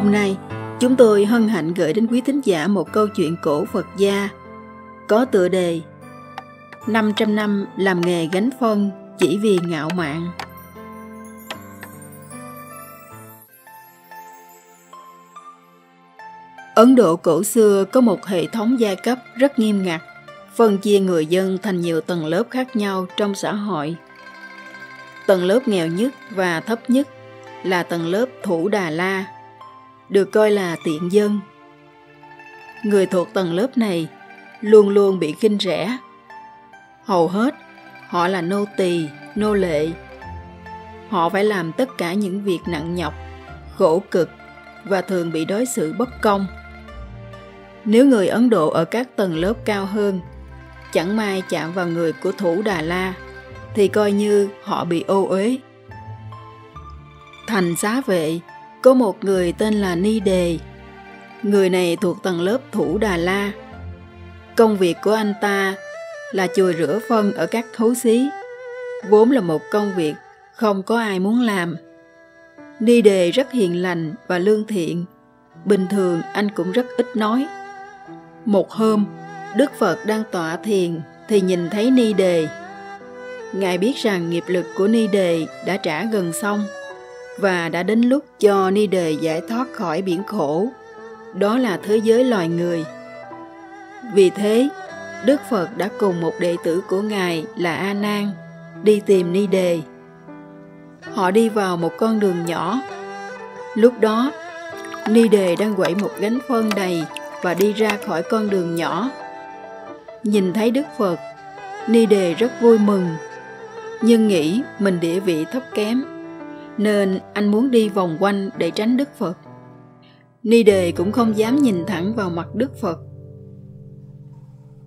Hôm nay, chúng tôi hân hạnh gửi đến quý thính giả một câu chuyện cổ Phật gia có tựa đề 500 năm làm nghề gánh phân chỉ vì ngạo mạn. Ấn Độ cổ xưa có một hệ thống giai cấp rất nghiêm ngặt, phân chia người dân thành nhiều tầng lớp khác nhau trong xã hội. Tầng lớp nghèo nhất và thấp nhất là tầng lớp Thủ Đà La, được coi là tiện dân. Người thuộc tầng lớp này luôn luôn bị khinh rẻ. Hầu hết, họ là nô tỳ, nô lệ. Họ phải làm tất cả những việc nặng nhọc, khổ cực và thường bị đối xử bất công. Nếu người Ấn Độ ở các tầng lớp cao hơn chẳng may chạm vào người của thủ Đà La thì coi như họ bị ô uế. Thành xá vệ có một người tên là Ni Đề. Người này thuộc tầng lớp Thủ Đà La. Công việc của anh ta là chùi rửa phân ở các thấu xí. Vốn là một công việc không có ai muốn làm. Ni Đề rất hiền lành và lương thiện. Bình thường anh cũng rất ít nói. Một hôm, Đức Phật đang tọa thiền thì nhìn thấy Ni Đề. Ngài biết rằng nghiệp lực của Ni Đề đã trả gần xong và đã đến lúc cho ni đề giải thoát khỏi biển khổ. Đó là thế giới loài người. Vì thế, đức phật đã cùng một đệ tử của ngài là a nan đi tìm ni đề họ đi vào một con đường nhỏ. Lúc đó ni đề đang quẩy một gánh phân đầy và đi ra khỏi con đường nhỏ. Nhìn thấy đức phật ni đề rất vui mừng, nhưng nghĩ mình địa vị thấp kém nên anh muốn đi vòng quanh để tránh Đức Phật. Ni Đề cũng không dám nhìn thẳng vào mặt Đức Phật.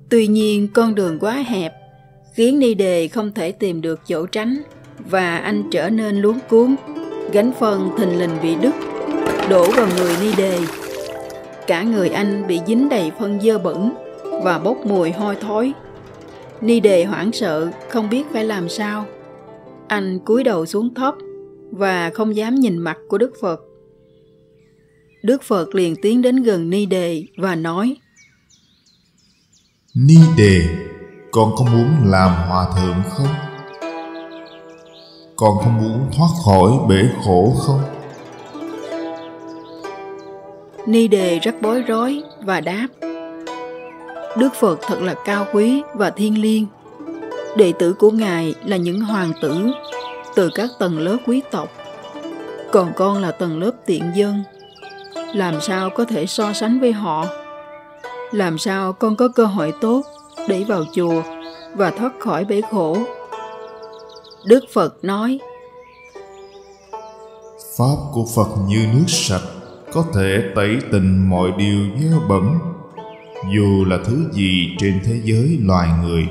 Tuy nhiên con đường quá hẹp khiến Ni Đề không thể tìm được chỗ tránh và anh trở nên luống cuốn, gánh phân thình lình bị đứt, đổ vào người Ni Đề. Cả người anh bị dính đầy phân dơ bẩn và bốc mùi hôi thối. Ni Đề hoảng sợ, không biết phải làm sao. Anh cúi đầu xuống thấp và không dám nhìn mặt của Đức Phật. Đức Phật liền tiến đến gần Ni Đề và nói Ni Đề, con có muốn làm hòa thượng không? Con có muốn thoát khỏi bể khổ không? Ni Đề rất bối rối và đáp Đức Phật thật là cao quý và thiên liêng. Đệ tử của Ngài là những hoàng tử từ các tầng lớp quý tộc. Còn con là tầng lớp tiện dân. Làm sao có thể so sánh với họ? Làm sao con có cơ hội tốt để vào chùa và thoát khỏi bể khổ? Đức phật nói, pháp của phật như nước sạch có thể tẩy tình mọi điều gieo bẩn. Dù là thứ gì trên thế giới loài người,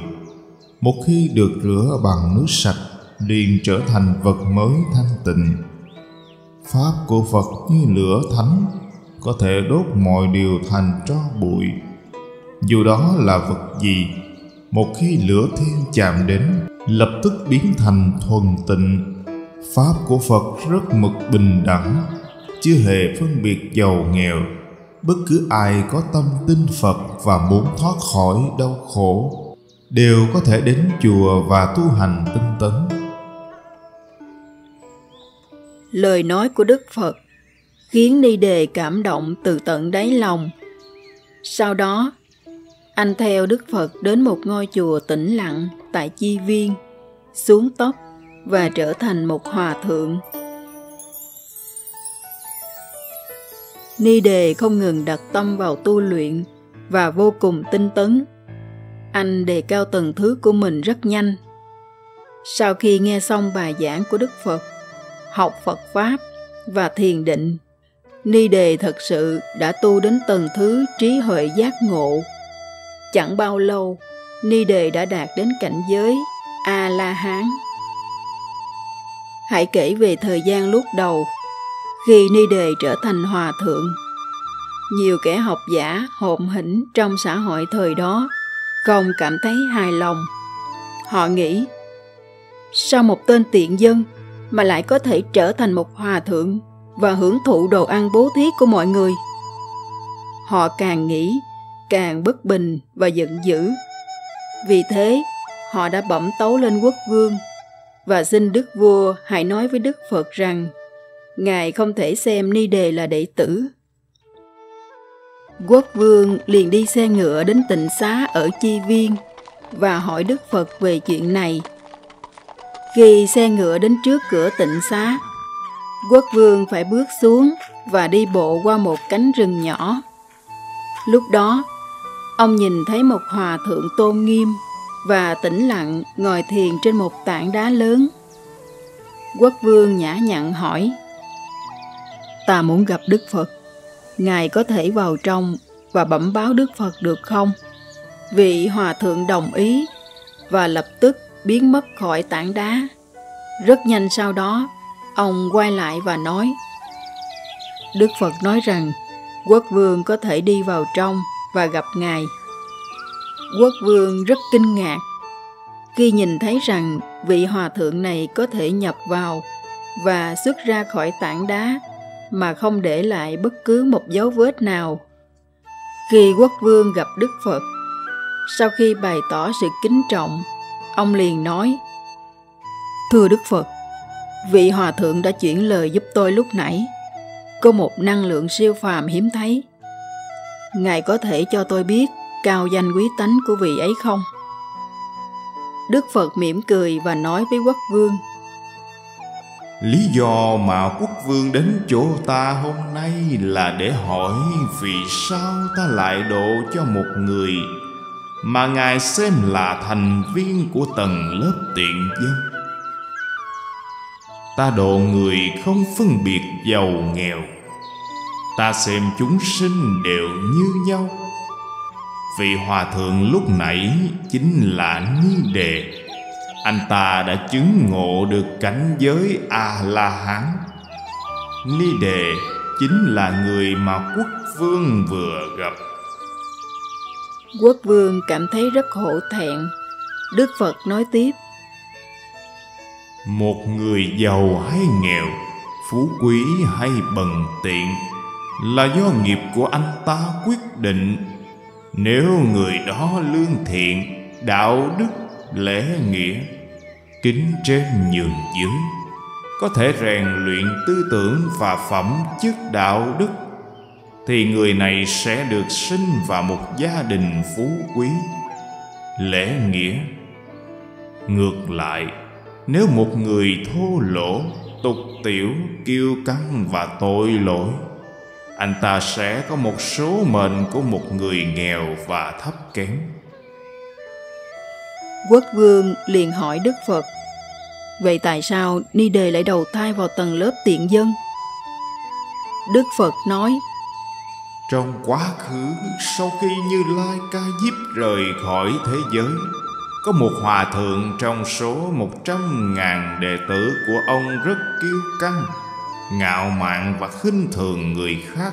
một khi được rửa bằng nước sạch liền trở thành vật mới thanh tịnh. Pháp của phật như lửa thánh, có thể đốt mọi điều thành tro bụi. Dù đó là vật gì, một khi lửa thiên chạm đến, lập tức biến thành thuần tịnh. Pháp của phật rất mực bình đẳng, chưa hề phân biệt giàu nghèo. Bất cứ ai có tâm tin phật và muốn thoát khỏi đau khổ, đều có thể đến chùa và tu hành tinh tấn lời nói của Đức Phật khiến Ni Đề cảm động từ tận đáy lòng. Sau đó, anh theo Đức Phật đến một ngôi chùa tĩnh lặng tại Chi Viên, xuống tóc và trở thành một hòa thượng. Ni Đề không ngừng đặt tâm vào tu luyện và vô cùng tinh tấn. anh đề cao tầng thứ của mình rất nhanh. Sau khi nghe xong bài giảng của Đức Phật, học Phật Pháp và thiền định, Ni Đề thật sự đã tu đến tầng thứ trí huệ giác ngộ. Chẳng bao lâu, Ni Đề đã đạt đến cảnh giới A-la-hán. Hãy kể về thời gian lúc đầu, khi Ni Đề trở thành hòa thượng. Nhiều kẻ học giả hộn hỉnh trong xã hội thời đó không cảm thấy hài lòng. Họ nghĩ, sao một tên tiện dân mà lại có thể trở thành một hòa thượng và hưởng thụ đồ ăn bố thí của mọi người? Họ càng nghĩ, càng bất bình và giận dữ. Vì thế, họ đã bẩm tấu lên quốc vương và xin đức vua hãy nói với đức Phật rằng Ngài không thể xem Ni Đề là đệ tử Quốc vương liền đi xe ngựa đến tịnh xá ở Chi Viên và hỏi Đức Phật về chuyện này. Khi xe ngựa đến trước cửa tịnh xá, quốc vương phải bước xuống và đi bộ qua một cánh rừng nhỏ. Lúc đó, ông nhìn thấy một hòa thượng tôn nghiêm và tĩnh lặng ngồi thiền trên một tảng đá lớn. Quốc vương nhã nhặn hỏi, Ta muốn gặp Đức Phật. Ngài có thể vào trong và bẩm báo Đức Phật được không? Vị hòa thượng đồng ý và lập tức biến mất khỏi tảng đá. Rất nhanh sau đó, ông quay lại và nói Đức Phật nói rằng quốc vương có thể đi vào trong và gặp Ngài. Quốc vương rất kinh ngạc khi nhìn thấy rằng vị hòa thượng này có thể nhập vào và xuất ra khỏi tảng đá mà không để lại bất cứ một dấu vết nào. Khi quốc vương gặp Đức Phật, sau khi bày tỏ sự kính trọng, ông liền nói, Thưa Đức Phật, vị hòa thượng đã chuyển lời giúp tôi lúc nãy. Có một năng lượng siêu phàm hiếm thấy. Ngài có thể cho tôi biết cao danh quý tánh của vị ấy không? Đức Phật mỉm cười và nói với quốc vương, Lý do mà quốc vương đến chỗ ta hôm nay là để hỏi vì sao ta lại độ cho một người mà ngài xem là thành viên của tầng lớp tiện dân. Ta độ người không phân biệt giàu nghèo. Ta xem chúng sinh đều như nhau. Vị hòa thượng lúc nãy chính là Ni Đề anh ta đã chứng ngộ được cảnh giới a la hán ni đề chính là người mà quốc vương vừa gặp quốc vương cảm thấy rất hổ thẹn. Đức phật nói tiếp. Một người giàu hay nghèo, phú quý hay bần tiện, là do nghiệp của anh ta quyết định. Nếu người đó lương thiện, đạo đức, lễ nghĩa, kính trên nhường dưới, có thể rèn luyện tư tưởng và phẩm chất đạo đức thì người này sẽ được sinh vào một gia đình phú quý. Lễ nghĩa. Ngược lại, nếu một người thô lỗ, tục tiểu, kiêu căng và tội lỗi, anh ta sẽ có một số mệnh của một người nghèo và thấp kém. Quốc vương liền hỏi Đức Phật, Vậy tại sao Ni Đề lại đầu thai vào tầng lớp tiện dân? Đức Phật nói trong quá khứ, sau khi Như Lai Ca Diếp rời khỏi thế giới, Có một hòa thượng trong số một trăm ngàn đệ tử của ông rất kiêu căng, Ngạo mạn và khinh thường người khác.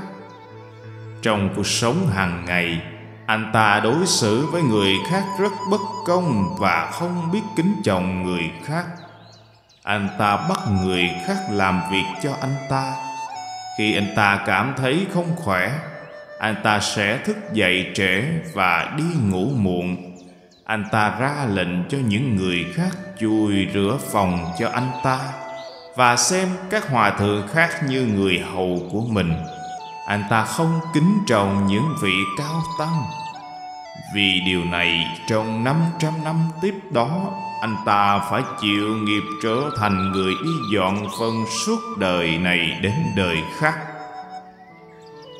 Trong cuộc sống hàng ngày, anh ta đối xử với người khác rất bất công và không biết kính trọng người khác. Anh ta bắt người khác làm việc cho anh ta. Khi anh ta cảm thấy không khỏe anh ta sẽ thức dậy trễ và đi ngủ muộn. Anh ta ra lệnh cho những người khác chùi rửa phòng cho anh ta và xem các hòa thượng khác như người hầu của mình. Anh ta không kính trọng những vị cao tăng. Vì điều này, trong 500 năm tiếp đó, Anh ta phải chịu nghiệp trở thành người đi dọn phân suốt đời này đến đời khác.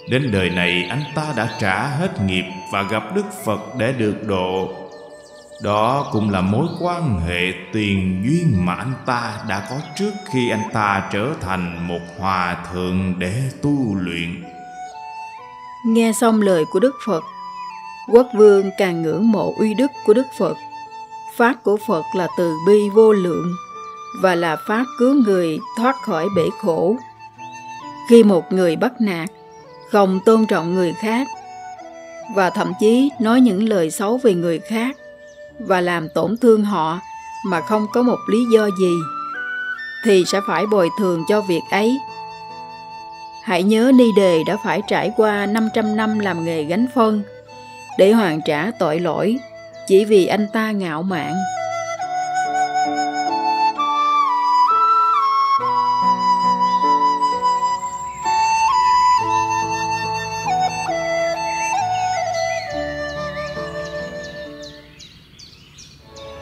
Đến đời này anh ta đã trả hết nghiệp và gặp Đức Phật để được độ Đó cũng là mối quan hệ tiền duyên mà anh ta đã có trước khi anh ta trở thành một hòa thượng để tu luyện. Nghe xong lời của Đức Phật, quốc vương càng ngưỡng mộ uy đức của Đức Phật. Pháp của Phật là từ bi vô lượng và là pháp cứu người thoát khỏi bể khổ. Khi một người bắt nạt, không tôn trọng người khác, và thậm chí nói những lời xấu về người khác, và làm tổn thương họ mà không có một lý do gì, thì sẽ phải bồi thường cho việc ấy. Hãy nhớ Ni Đề đã phải trải qua 500 năm làm nghề gánh phân để hoàn trả tội lỗi chỉ vì anh ta ngạo mạn.